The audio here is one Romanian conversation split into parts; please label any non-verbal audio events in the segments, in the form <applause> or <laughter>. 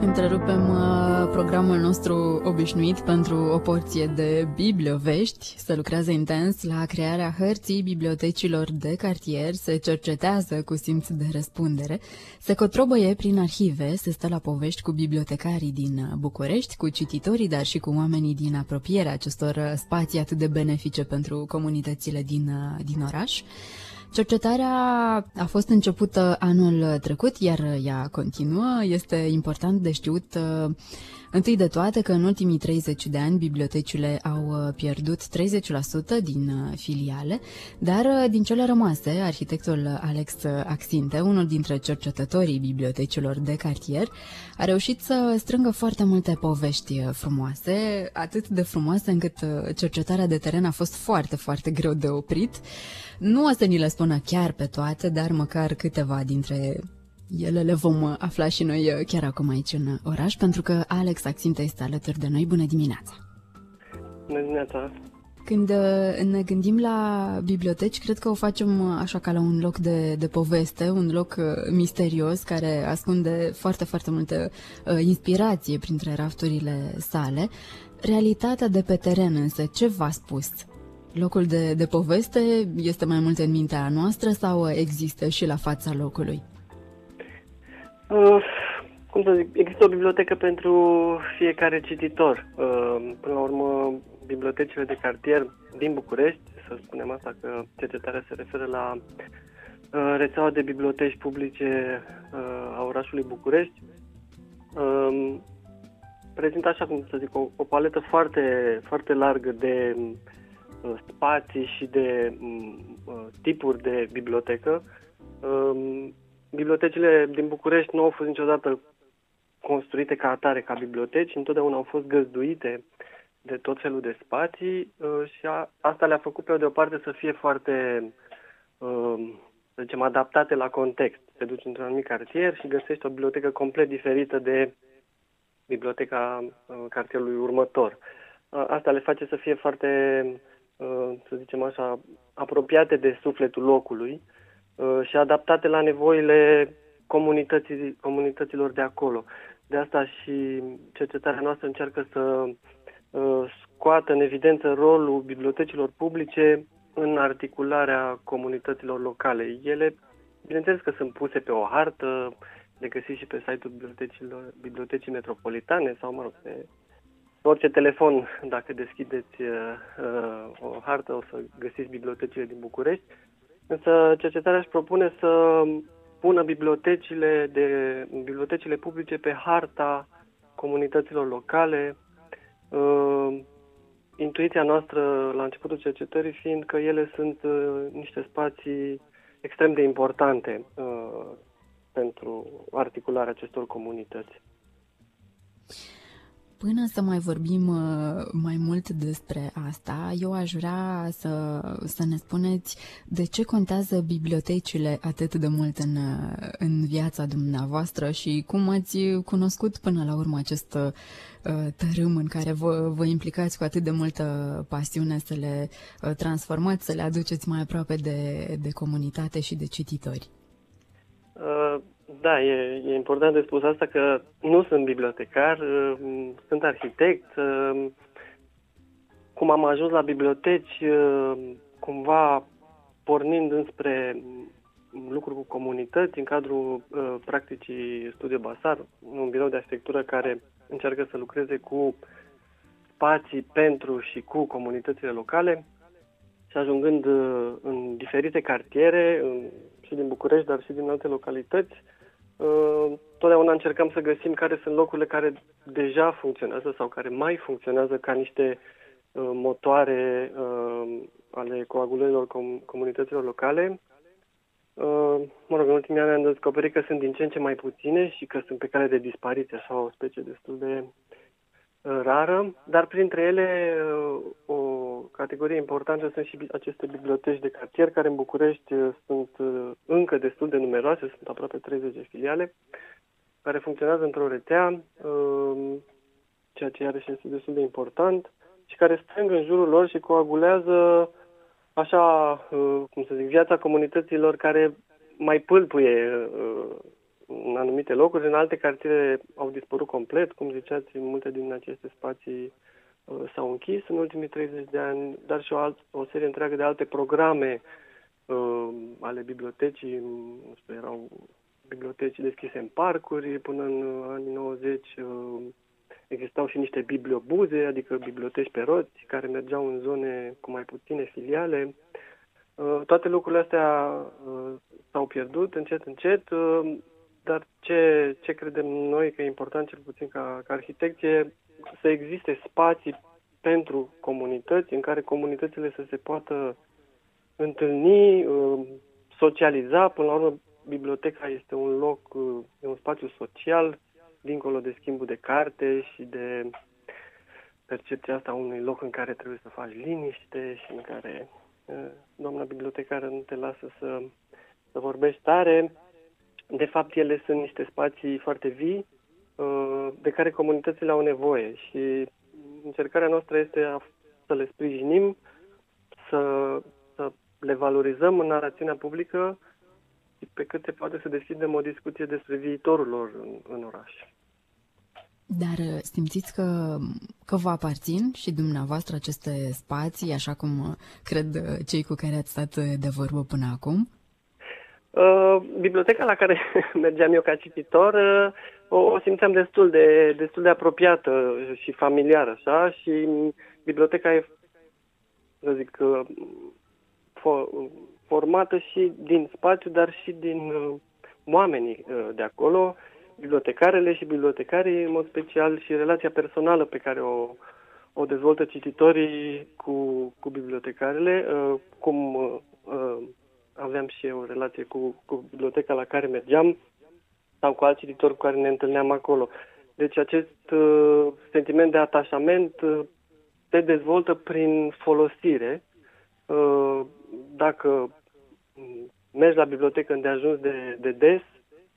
Întrerupem uh, programul nostru obișnuit pentru o porție de bibliovești. Se lucrează intens la crearea hărții bibliotecilor de cartier, se cercetează cu simț de răspundere, se cotrobăie prin arhive, se stă la povești cu bibliotecarii din București, cu cititorii, dar și cu oamenii din apropierea acestor spații atât de benefice pentru comunitățile din, uh, din oraș. Cercetarea a fost începută anul trecut, iar ea continuă. Este important de știut uh, Întâi de toate că în ultimii 30 de ani bibliotecile au uh, pierdut 30% din uh, filiale, dar din cele rămase, arhitectul Alex Axinte, unul dintre cercetătorii bibliotecilor de cartier, a reușit să strângă foarte multe povești frumoase, atât de frumoase încât cercetarea de teren a fost foarte, foarte greu de oprit. Nu o să ni le spună chiar pe toate, dar măcar câteva dintre ele le vom afla și noi uh, chiar acum aici în oraș, pentru că Alex Axinte este alături de noi. Bună dimineața! Bună dimineața! Când uh, ne gândim la biblioteci, cred că o facem uh, așa ca la un loc de, de poveste, un loc misterios care ascunde foarte, foarte multă inspirație printre rafturile sale. Realitatea de pe teren însă, ce v-a spus Locul de, de poveste este mai mult în mintea noastră sau există și la fața locului? Uh, cum să zic, există o bibliotecă pentru fiecare cititor. Uh, până la urmă, bibliotecile de cartier din București, să spunem asta că cercetarea se referă la uh, rețeaua de biblioteci publice uh, a orașului București, uh, prezintă așa, cum să zic, o, o paletă foarte, foarte largă de Uh, spații și de mm, uh, tipuri de bibliotecă. Um, bibliotecile din București nu au fost niciodată construite ca atare, ca biblioteci, întotdeauna au fost găzduite de tot felul de spații uh, și a, asta le-a făcut pe de o parte să fie foarte, să zicem, adaptate la context. Te duci într-un anumit cartier și găsești o bibliotecă complet diferită de biblioteca cartierului următor. Asta le face să fie foarte Uh, să zicem așa, apropiate de sufletul locului uh, și adaptate la nevoile comunității, comunităților de acolo. De asta și cercetarea noastră încearcă să uh, scoată în evidență rolul bibliotecilor publice în articularea comunităților locale. Ele, bineînțeles că sunt puse pe o hartă, le găsiți și pe site-ul bibliotecilor, bibliotecii metropolitane sau, mă rog, pe orice telefon, dacă deschideți uh, uh, o hartă, o să găsiți bibliotecile din București. Însă cercetarea își propune să pună bibliotecile, de, bibliotecile publice pe harta comunităților locale. Uh, intuiția noastră la începutul cercetării fiind că ele sunt uh, niște spații extrem de importante uh, pentru articularea acestor comunități. Până să mai vorbim uh, mai mult despre asta, eu aș vrea să, să ne spuneți de ce contează bibliotecile atât de mult în, uh, în viața dumneavoastră și cum ați cunoscut până la urmă acest uh, tărâm în care vă, vă implicați cu atât de multă pasiune să le transformați, să le aduceți mai aproape de, de comunitate și de cititori. Uh da, e, e important de spus asta că nu sunt bibliotecar, uh, sunt arhitect. Uh, cum am ajuns la biblioteci, uh, cumva pornind înspre lucruri cu comunități în cadrul practicii Studio Basar, un birou de arhitectură care încearcă să lucreze cu spații pentru și cu comunitățile locale și ajungând în diferite cartiere, și din București, dar și din alte localități, Uh, totdeauna încercăm să găsim care sunt locurile care deja funcționează sau care mai funcționează ca niște uh, motoare uh, ale coagulărilor com- comunităților locale. Mă rog, în ultimii ani am descoperit că sunt din ce în ce mai puține și că sunt pe cale de dispariție, așa o specie destul de rară, dar printre ele o categorie importantă sunt și aceste biblioteci de cartier, care în București uh, sunt uh, încă destul de numeroase, sunt aproape 30 de filiale, care funcționează într-o rețea um, ceea ce iarăși este destul de important, și care strâng în jurul lor și coagulează așa, uh, cum să zic, viața comunităților care mai pâlpuie uh, în anumite locuri, în alte cartiere au dispărut complet, cum ziceați, multe din aceste spații uh, s-au închis în ultimii 30 de ani, dar și o, alt, o serie întreagă de alte programe uh, ale bibliotecii, nu știu, erau biblioteci deschise în parcuri până în anii 90, uh, existau și niște bibliobuze, adică biblioteci pe roți, care mergeau în zone cu mai puține filiale. Uh, toate lucrurile astea uh, s-au pierdut încet, încet, uh, dar ce, ce credem noi că e important, cel puțin ca, ca arhitecție, să existe spații pentru comunități, în care comunitățile să se poată întâlni, socializa. Până la urmă, biblioteca este un loc, e un spațiu social, dincolo de schimbul de carte și de percepția asta unui loc în care trebuie să faci liniște și în care doamna bibliotecară nu te lasă să, să vorbești tare. De fapt, ele sunt niște spații foarte vii de care comunitățile au nevoie și încercarea noastră este să le sprijinim, să, să le valorizăm în narațiunea publică și pe cât se poate să deschidem o discuție despre viitorul lor în, în oraș. Dar uh, simțiți că, că vă aparțin și dumneavoastră aceste spații, așa cum uh, cred uh, cei cu care ați stat de vorbă până acum? Uh, biblioteca la care <laughs> mergeam eu ca cititor uh, o, o simțeam destul de, destul de apropiată și familiară, așa, și biblioteca e, să zic, uh, fo- formată și din spațiu, dar și din uh, oamenii uh, de acolo, bibliotecarele și bibliotecarii, în mod special, și relația personală pe care o, o dezvoltă cititorii cu, cu bibliotecarele, uh, cum uh, aveam și eu o relație cu, cu biblioteca la care mergeam sau cu alți cititori cu care ne întâlneam acolo. Deci acest uh, sentiment de atașament uh, se dezvoltă prin folosire. Uh, dacă mergi la bibliotecă ajuns de, de des,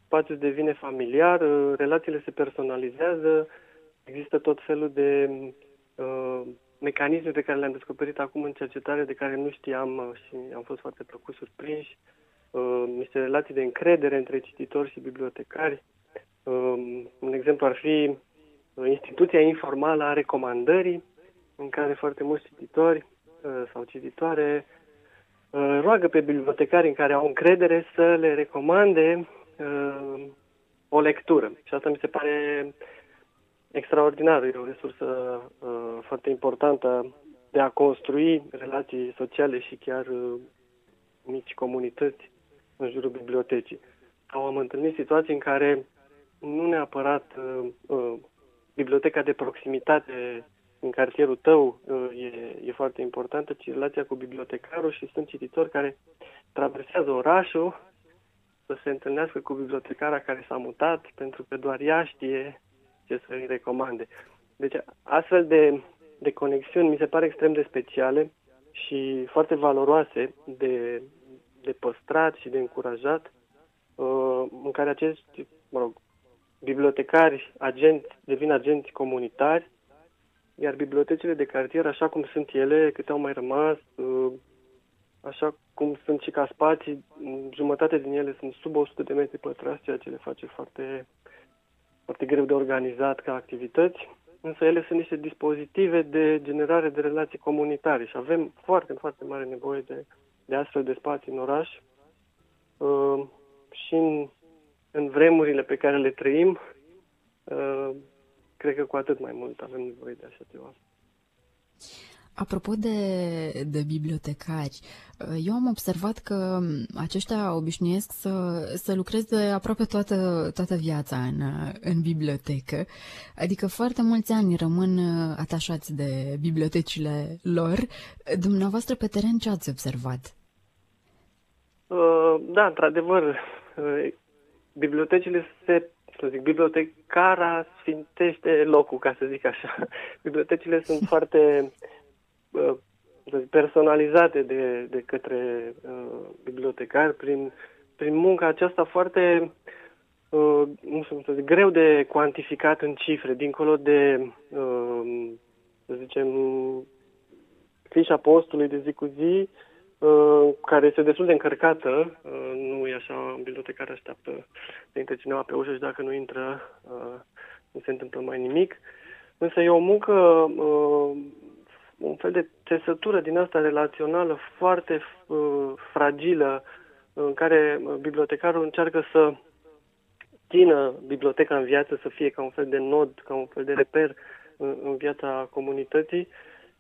spațiul devine familiar, uh, relațiile se personalizează, există tot felul de uh, mecanisme pe care le-am descoperit acum în cercetare, de care nu știam uh, și am fost foarte plăcut surprinși, uh, niște relații de încredere între cititori și bibliotecari. Uh, un exemplu ar fi uh, instituția informală a recomandării, în care foarte mulți cititori uh, sau cititoare uh, roagă pe bibliotecari în care au încredere să le recomande uh, o lectură. Și asta mi se pare extraordinar. E o resursă uh, foarte importantă de a construi relații sociale și chiar uh, mici comunități în jurul bibliotecii. Sau am întâlnit situații în care nu neapărat uh, uh, biblioteca de proximitate în cartierul tău uh, e, e foarte importantă, ci relația cu bibliotecarul și sunt cititori care traversează orașul să se întâlnească cu bibliotecara care s-a mutat, pentru că doar ea știe ce să îi recomande. Deci astfel de, de conexiuni mi se pare extrem de speciale și foarte valoroase de, de păstrat și de încurajat, uh, în care acești, mă rog, bibliotecari, agenți, devin agenți comunitari, iar bibliotecile de cartier, așa cum sunt ele, câte au mai rămas, uh, așa cum sunt și ca spații, jumătate din ele sunt sub 100 de metri pătrați, ceea ce le face foarte, foarte greu de organizat ca activități, însă ele sunt niște dispozitive de generare de relații comunitare și avem foarte, foarte mare nevoie de, de astfel de spații în oraș uh, și în, în vremurile pe care le trăim, uh, cred că cu atât mai mult avem nevoie de așa ceva. Apropo de, de bibliotecari, eu am observat că aceștia obișnuiesc să, să lucreze aproape toată, toată viața în, în bibliotecă, adică foarte mulți ani rămân atașați de bibliotecile lor. Dumneavoastră, pe teren, ce ați observat? Uh, da, într-adevăr, uh, bibliotecile se să zic, bibliotecara sfintește locul, ca să zic așa. <laughs> Bibliotecile sunt foarte <laughs> Uh, personalizate de, de către uh, bibliotecari prin, prin munca aceasta foarte uh, nu știu cum să zic, greu de cuantificat în cifre, dincolo de, uh, să zicem, fișa postului de zi cu zi, uh, care este destul de încărcată, uh, nu e așa, bibliotecare așteaptă să intre cineva pe ușă și dacă nu intră, uh, nu se întâmplă mai nimic. Însă e o muncă, uh, un fel de țesătură din asta relațională foarte uh, fragilă, în care bibliotecarul încearcă să țină biblioteca în viață, să fie ca un fel de nod, ca un fel de reper în, în viața comunității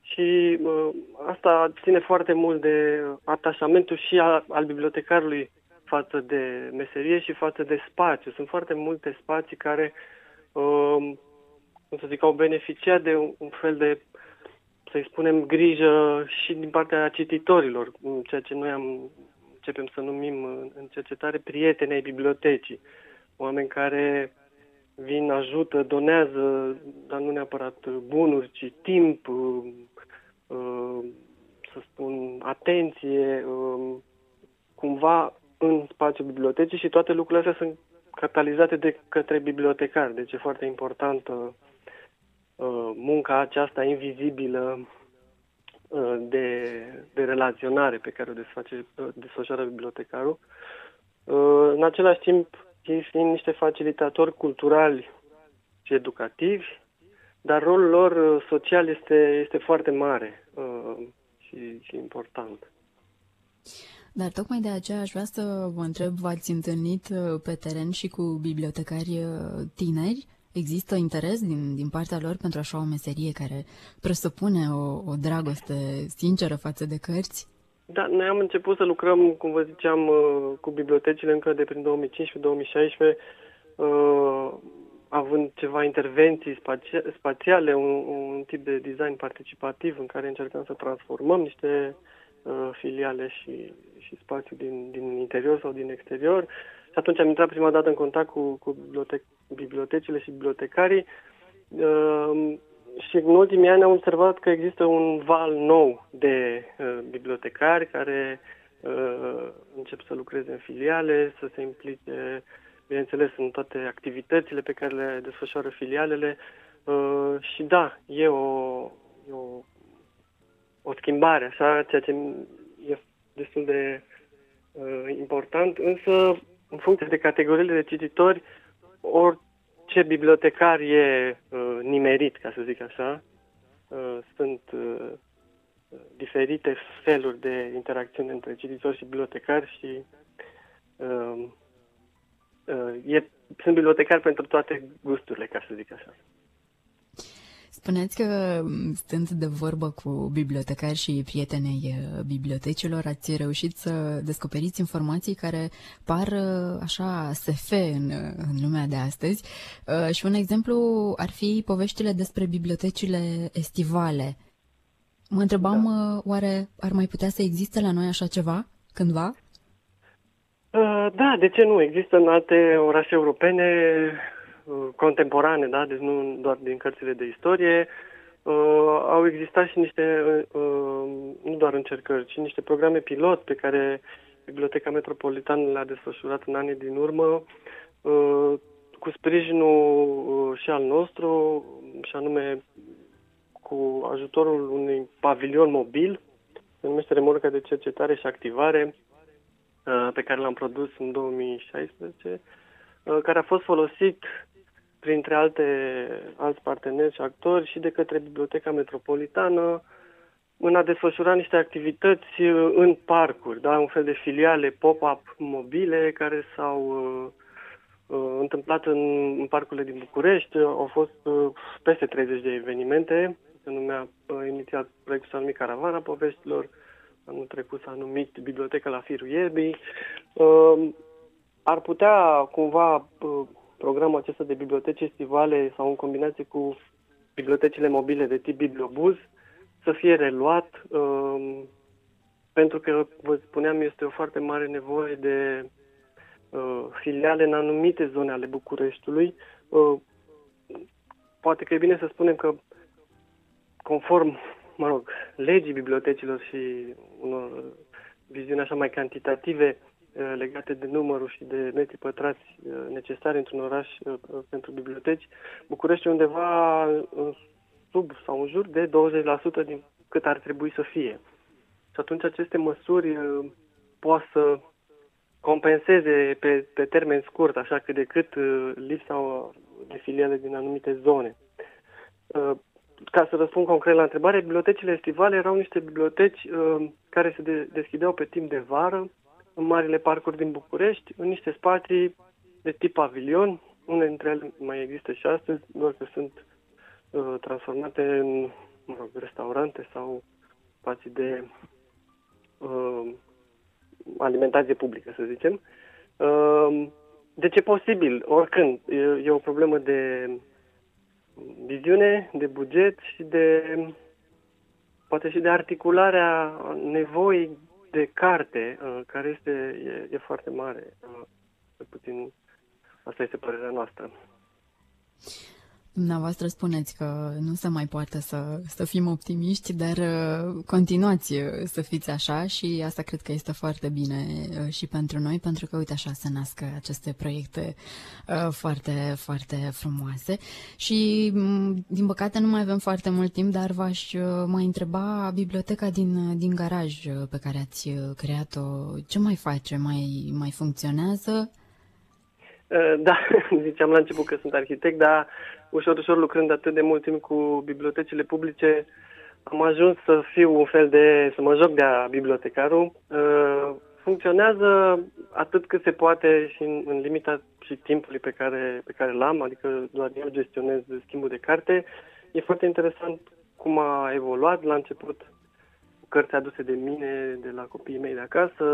și uh, asta ține foarte mult de atașamentul și a, al bibliotecarului față de meserie și față de spațiu. Sunt foarte multe spații care, uh, cum să zic, au beneficiat de un, un fel de, să-i spunem, grijă și din partea cititorilor, ceea ce noi am începem să numim în cercetare prieteni ai bibliotecii. Oameni care vin, ajută, donează, dar nu neapărat bunuri, ci timp, uh, uh, să spun, atenție, um, cumva în spațiul bibliotecii și toate lucrurile astea sunt catalizate de către bibliotecari. Deci e foarte importantă uh, munca aceasta invizibilă de, de relaționare pe care o desface, desfășoară bibliotecarul. În același timp, ei fiind niște facilitatori culturali și educativi, dar rolul lor uh, social este, este foarte mare uh, și, și important. Dar tocmai de aceea aș vrea să vă întreb, v-ați întâlnit uh, pe teren și cu bibliotecari tineri? Există interes din, din partea lor pentru așa o meserie care presupune o, o dragoste sinceră față de cărți? Da, noi am început să lucrăm, cum vă ziceam, uh, cu bibliotecile încă de prin 2015-2016, uh, având ceva intervenții spațiale, un, un tip de design participativ în care încercăm să transformăm niște uh, filiale și, și spațiu din, din interior sau din exterior. Și atunci am intrat prima dată în contact cu, cu bibliotec, bibliotecile și bibliotecarii. Uh, și în ultimii ani am observat că există un val nou de uh, bibliotecari care uh, încep să lucreze în filiale, să se implice, bineînțeles, în toate activitățile pe care le desfășoară filialele. Uh, și da, e o, e o, o schimbare, așa, ceea ce e destul de uh, important, însă, în funcție de categoriile de cititori, ori ce bibliotecar e uh, nimerit, ca să zic așa. Uh, sunt uh, diferite feluri de interacțiune între cititori și bibliotecari și uh, uh, e, sunt bibliotecari pentru toate gusturile, ca să zic așa. Spuneți că, stând de vorbă cu bibliotecari și prietenei uh, bibliotecilor, ați reușit să descoperiți informații care par uh, așa SF în, uh, în lumea de astăzi. Și un exemplu ar fi poveștile despre bibliotecile estivale. Mă întrebam, da. oare ar mai putea să existe la noi așa ceva cândva? Da, de ce nu? Există în alte orașe europene Uh, contemporane, da? deci nu doar din cărțile de istorie, uh, au existat și niște, uh, nu doar încercări, ci niște programe pilot pe care Biblioteca Metropolitană le-a desfășurat în anii din urmă, uh, cu sprijinul uh, și al nostru, și anume cu ajutorul unui pavilion mobil, se numește Remorca de Cercetare și Activare, uh, pe care l-am produs în 2016, uh, care a fost folosit printre alte, alți parteneri și actori și de către Biblioteca Metropolitană în a desfășura niște activități uh, în parcuri, da? un fel de filiale pop-up mobile care s-au uh, uh, întâmplat în, în parcurile din București. Au fost uh, peste 30 de evenimente. Se numea uh, inițial proiectul s-a numit Caravana Poveștilor, anul trecut s-a numit Biblioteca la Firul Ierbii. Uh, ar putea cumva uh, programul acesta de biblioteci estivale sau în combinație cu bibliotecile mobile de tip bibliobuz să fie reluat, um, pentru că, vă spuneam, este o foarte mare nevoie de uh, filiale în anumite zone ale Bucureștiului. Uh, poate că e bine să spunem că, conform, mă rog, legii bibliotecilor și unor viziuni așa mai cantitative, uh, legate de numărul și de metri pătrați uh, necesari într-un oraș uh, pentru biblioteci. București undeva sub sau în jur de 20% din cât ar trebui să fie. Și atunci aceste măsuri poate să compenseze pe, pe termen scurt, așa că decât lipsa de filiale din anumite zone ca să răspund concret la întrebare, bibliotecile estivale erau niște biblioteci uh, care se de- deschideau pe timp de vară în marile parcuri din București, în niște spații de tip pavilion, unele dintre ele mai există și astăzi, doar că sunt uh, transformate în mă rog, restaurante sau spații de uh, alimentație publică, să zicem. Uh, de ce posibil? Oricând. E, e o problemă de viziune, de buget și de poate și de articularea nevoii de carte, uh, care este e, e foarte mare. Uh, puțin asta este părerea noastră. Dumneavoastră spuneți că nu se mai poate să, să fim optimiști, dar uh, continuați uh, să fiți așa și asta cred că este foarte bine uh, și pentru noi, pentru că uite așa se nasc aceste proiecte foarte, foarte frumoase. Și mm, din păcate nu mai avem foarte mult timp, dar v-aș mai întreba biblioteca din, din garaj pe care ați creat-o, ce mai face? Mai, mai funcționează? Da, <laughs> ziceam la început că sunt arhitect, dar ușor, ușor lucrând atât de mult timp cu bibliotecile publice, am ajuns să fiu un fel de, să mă joc de-a bibliotecarul. Uh, funcționează atât cât se poate și în, în limita și timpului pe care, pe care l-am, adică doar eu gestionez schimbul de carte. E foarte interesant cum a evoluat la început cărți aduse de mine, de la copiii mei de acasă.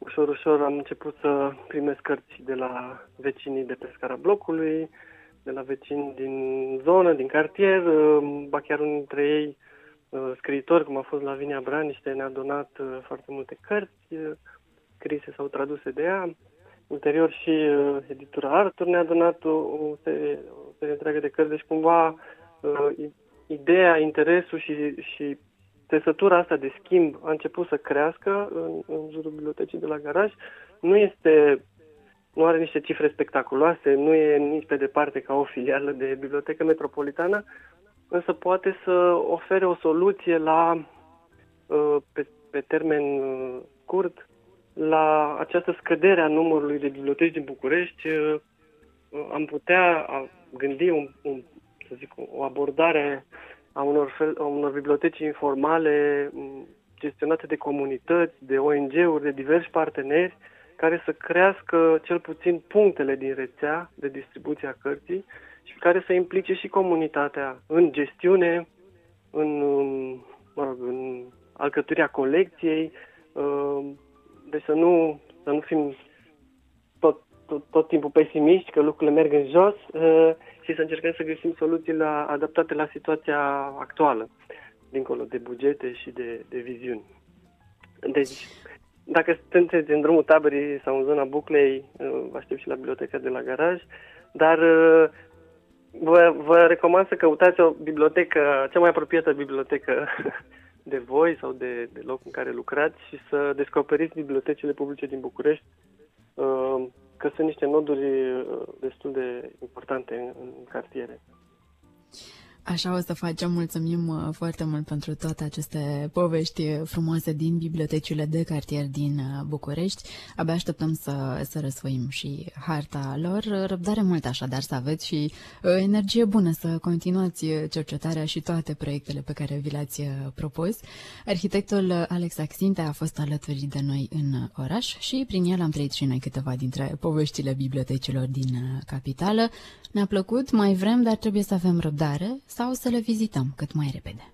Ușor, ușor am început să primesc cărți de la vecinii de pe scara blocului, de la vecini din zonă, din cartier, uh, ba chiar unul dintre ei uh, scriitori, cum a fost Lavinia Braniște, ne-a donat uh, foarte multe cărți scrise sau traduse de ea. Ulterior și editura Artur ne-a donat o, o, serie, o serie întreagă de cărți, deci cumva ideea, interesul și, și tesătura asta de schimb a început să crească în, în jurul bibliotecii de la garaj. Nu este nu are niște cifre spectaculoase, nu e nici pe departe ca o filială de bibliotecă metropolitană, însă poate să ofere o soluție la, uh, pe, pe termen uh, scurt la această scădere a numărului de biblioteci din București. Uh, am putea gândi un, un, să zic, o abordare a unor, fel, a unor biblioteci informale gestionate de comunități, de ONG-uri, de diversi parteneri, care să crească cel puțin punctele din rețea de distribuție a cărții și care să implice și comunitatea în gestiune, în, mă rog, în alcătuirea colecției, uh, deci să nu, să nu fim tot, tot, tot timpul pesimiști că lucrurile merg în jos. Uh, și să încercăm să găsim soluții la, adaptate la situația actuală, dincolo de bugete și de, de viziuni. Deci, dacă sunteți în drumul taberii sau în zona Buclei, uh, vă aștept și la biblioteca de la garaj, dar uh, vă, vă recomand să căutați o bibliotecă, cea mai apropiată bibliotecă <laughs> de voi sau de, de loc în care lucrați și să descoperiți bibliotecile publice din București, uh, că sunt niște noduri destul de importante în, în cartiere. Așa o să facem. Mulțumim uh, foarte mult pentru toate aceste povești frumoase din bibliotecile de cartier din uh, București. Abia așteptăm să, să răsfoim și harta lor. Răbdare mult așadar să aveți și uh, energie bună să continuați cercetarea și toate proiectele pe care vi le-ați propus. Arhitectul Alex Axinte a fost alături de noi în oraș și prin el am trăit și noi câteva dintre poveștile bibliotecilor din capitală. Ne-a plăcut, mai vrem, dar trebuie să avem răbdare sau să le vizităm cât mai repede.